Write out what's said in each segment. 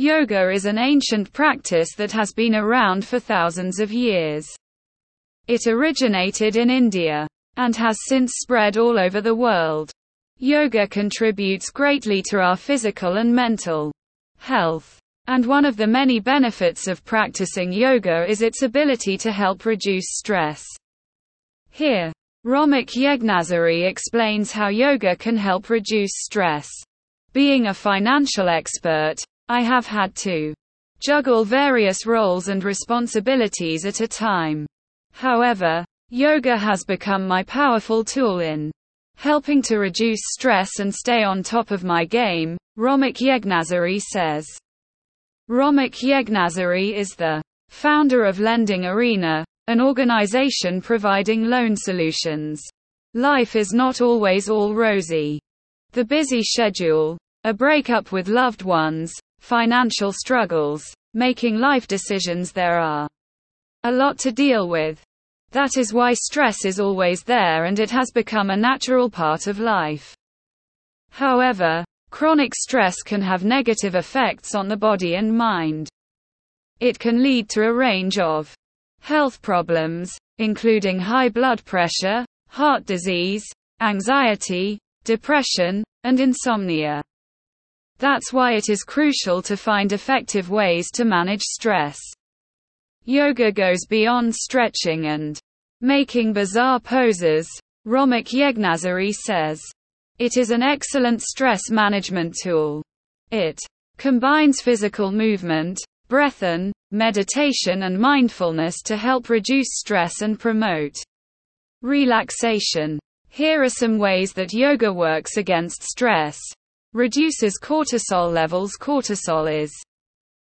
Yoga is an ancient practice that has been around for thousands of years. It originated in India and has since spread all over the world. Yoga contributes greatly to our physical and mental health. And one of the many benefits of practicing yoga is its ability to help reduce stress. Here, Romik Yeghnazary explains how yoga can help reduce stress. Being a financial expert, I have had to juggle various roles and responsibilities at a time. However, yoga has become my powerful tool in helping to reduce stress and stay on top of my game, Romik Yeghnazary says. Romik Yeghnazary is the founder of Lending Arena, an organization providing loan solutions. Life is not always all rosy. The busy schedule, a breakup with loved ones, financial struggles, making life decisions there are a lot to deal with. That is why stress is always there and it has become a natural part of life. However, chronic stress can have negative effects on the body and mind. It can lead to a range of health problems, including high blood pressure, heart disease, anxiety, depression, and insomnia. That's why it is crucial to find effective ways to manage stress. Yoga goes beyond stretching and making bizarre poses, Romik Yeghnazary says. It is an excellent stress management tool. It combines physical movement, breathing, meditation and mindfulness to help reduce stress and promote relaxation. Here are some ways that yoga works against stress reduces cortisol levels. Cortisol is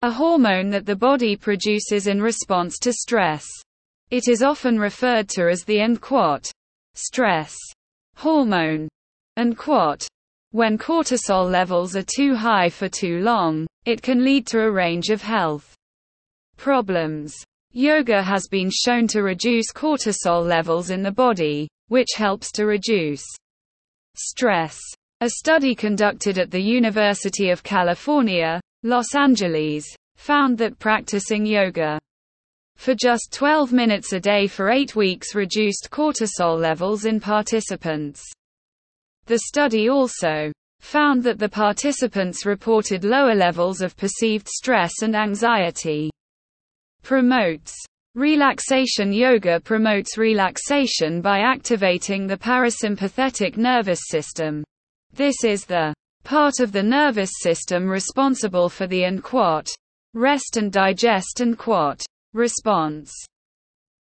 a hormone that the body produces in response to stress. It is often referred to as the unquat stress hormone. Unquat. When cortisol levels are too high for too long, it can lead to a range of health problems. Yoga has been shown to reduce cortisol levels in the body, which helps to reduce stress. A study conducted at the University of California, Los Angeles, found that practicing yoga for just 12 minutes a day for 8 weeks reduced cortisol levels in participants. The study also found that the participants reported lower levels of perceived stress and anxiety. Promotes Relaxation yoga promotes relaxation by activating the parasympathetic nervous system. This is the part of the nervous system responsible for the unquat, rest and digest and response.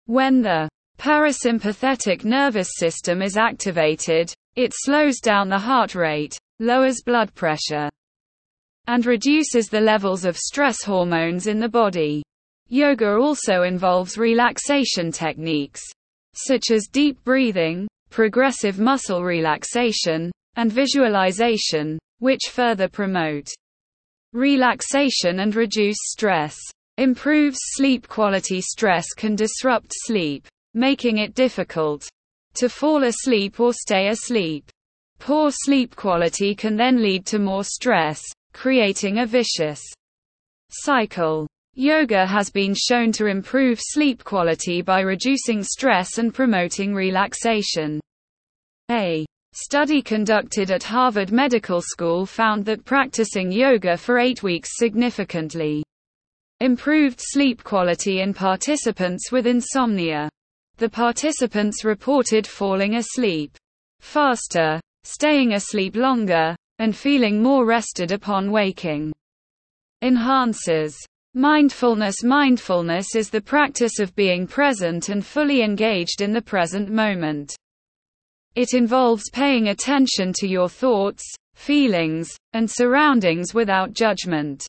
When the parasympathetic nervous system is activated, it slows down the heart rate, lowers blood pressure, and reduces the levels of stress hormones in the body. Yoga also involves relaxation techniques, such as deep breathing, progressive muscle relaxation, and visualization, which further promote relaxation and reduce stress. Improves sleep quality. Stress can disrupt sleep, making it difficult to fall asleep or stay asleep. Poor sleep quality can then lead to more stress, creating a vicious cycle. Yoga has been shown to improve sleep quality by reducing stress and promoting relaxation. A study conducted at Harvard Medical School found that practicing yoga for eight weeks significantly improved sleep quality in participants with insomnia. The participants reported falling asleep faster, staying asleep longer, and feeling more rested upon waking. Enhances mindfulness. Mindfulness is the practice of being present and fully engaged in the present moment. It involves paying attention to your thoughts, feelings, and surroundings without judgment.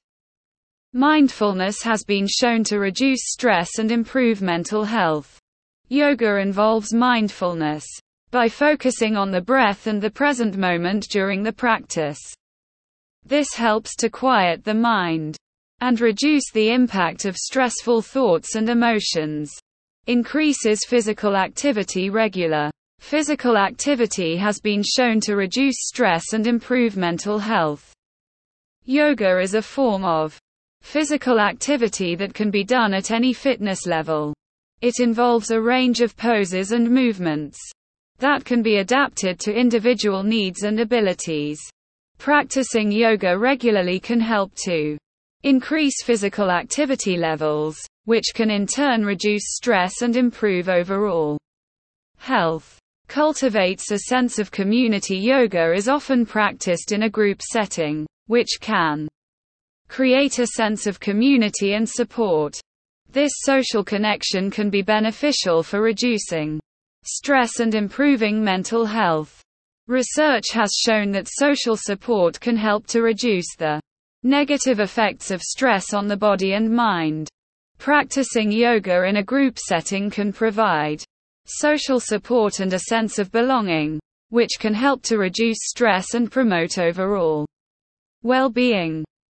Mindfulness has been shown to reduce stress and improve mental health. Yoga involves mindfulness by focusing on the breath and the present moment during the practice. This helps to quiet the mind and reduce the impact of stressful thoughts and emotions. Increases physical activity regular Physical activity has been shown to reduce stress and improve mental health. Yoga is a form of physical activity that can be done at any fitness level. It involves a range of poses and movements that can be adapted to individual needs and abilities. Practicing yoga regularly can help to increase physical activity levels, which can in turn reduce stress and improve overall health. Cultivates a sense of community. Yoga is often practiced in a group setting, which can create a sense of community and support. This social connection can be beneficial for reducing stress and improving mental health. Research has shown that social support can help to reduce the negative effects of stress on the body and mind. Practicing yoga in a group setting can provide social support and a sense of belonging, which can help to reduce stress and promote overall well being.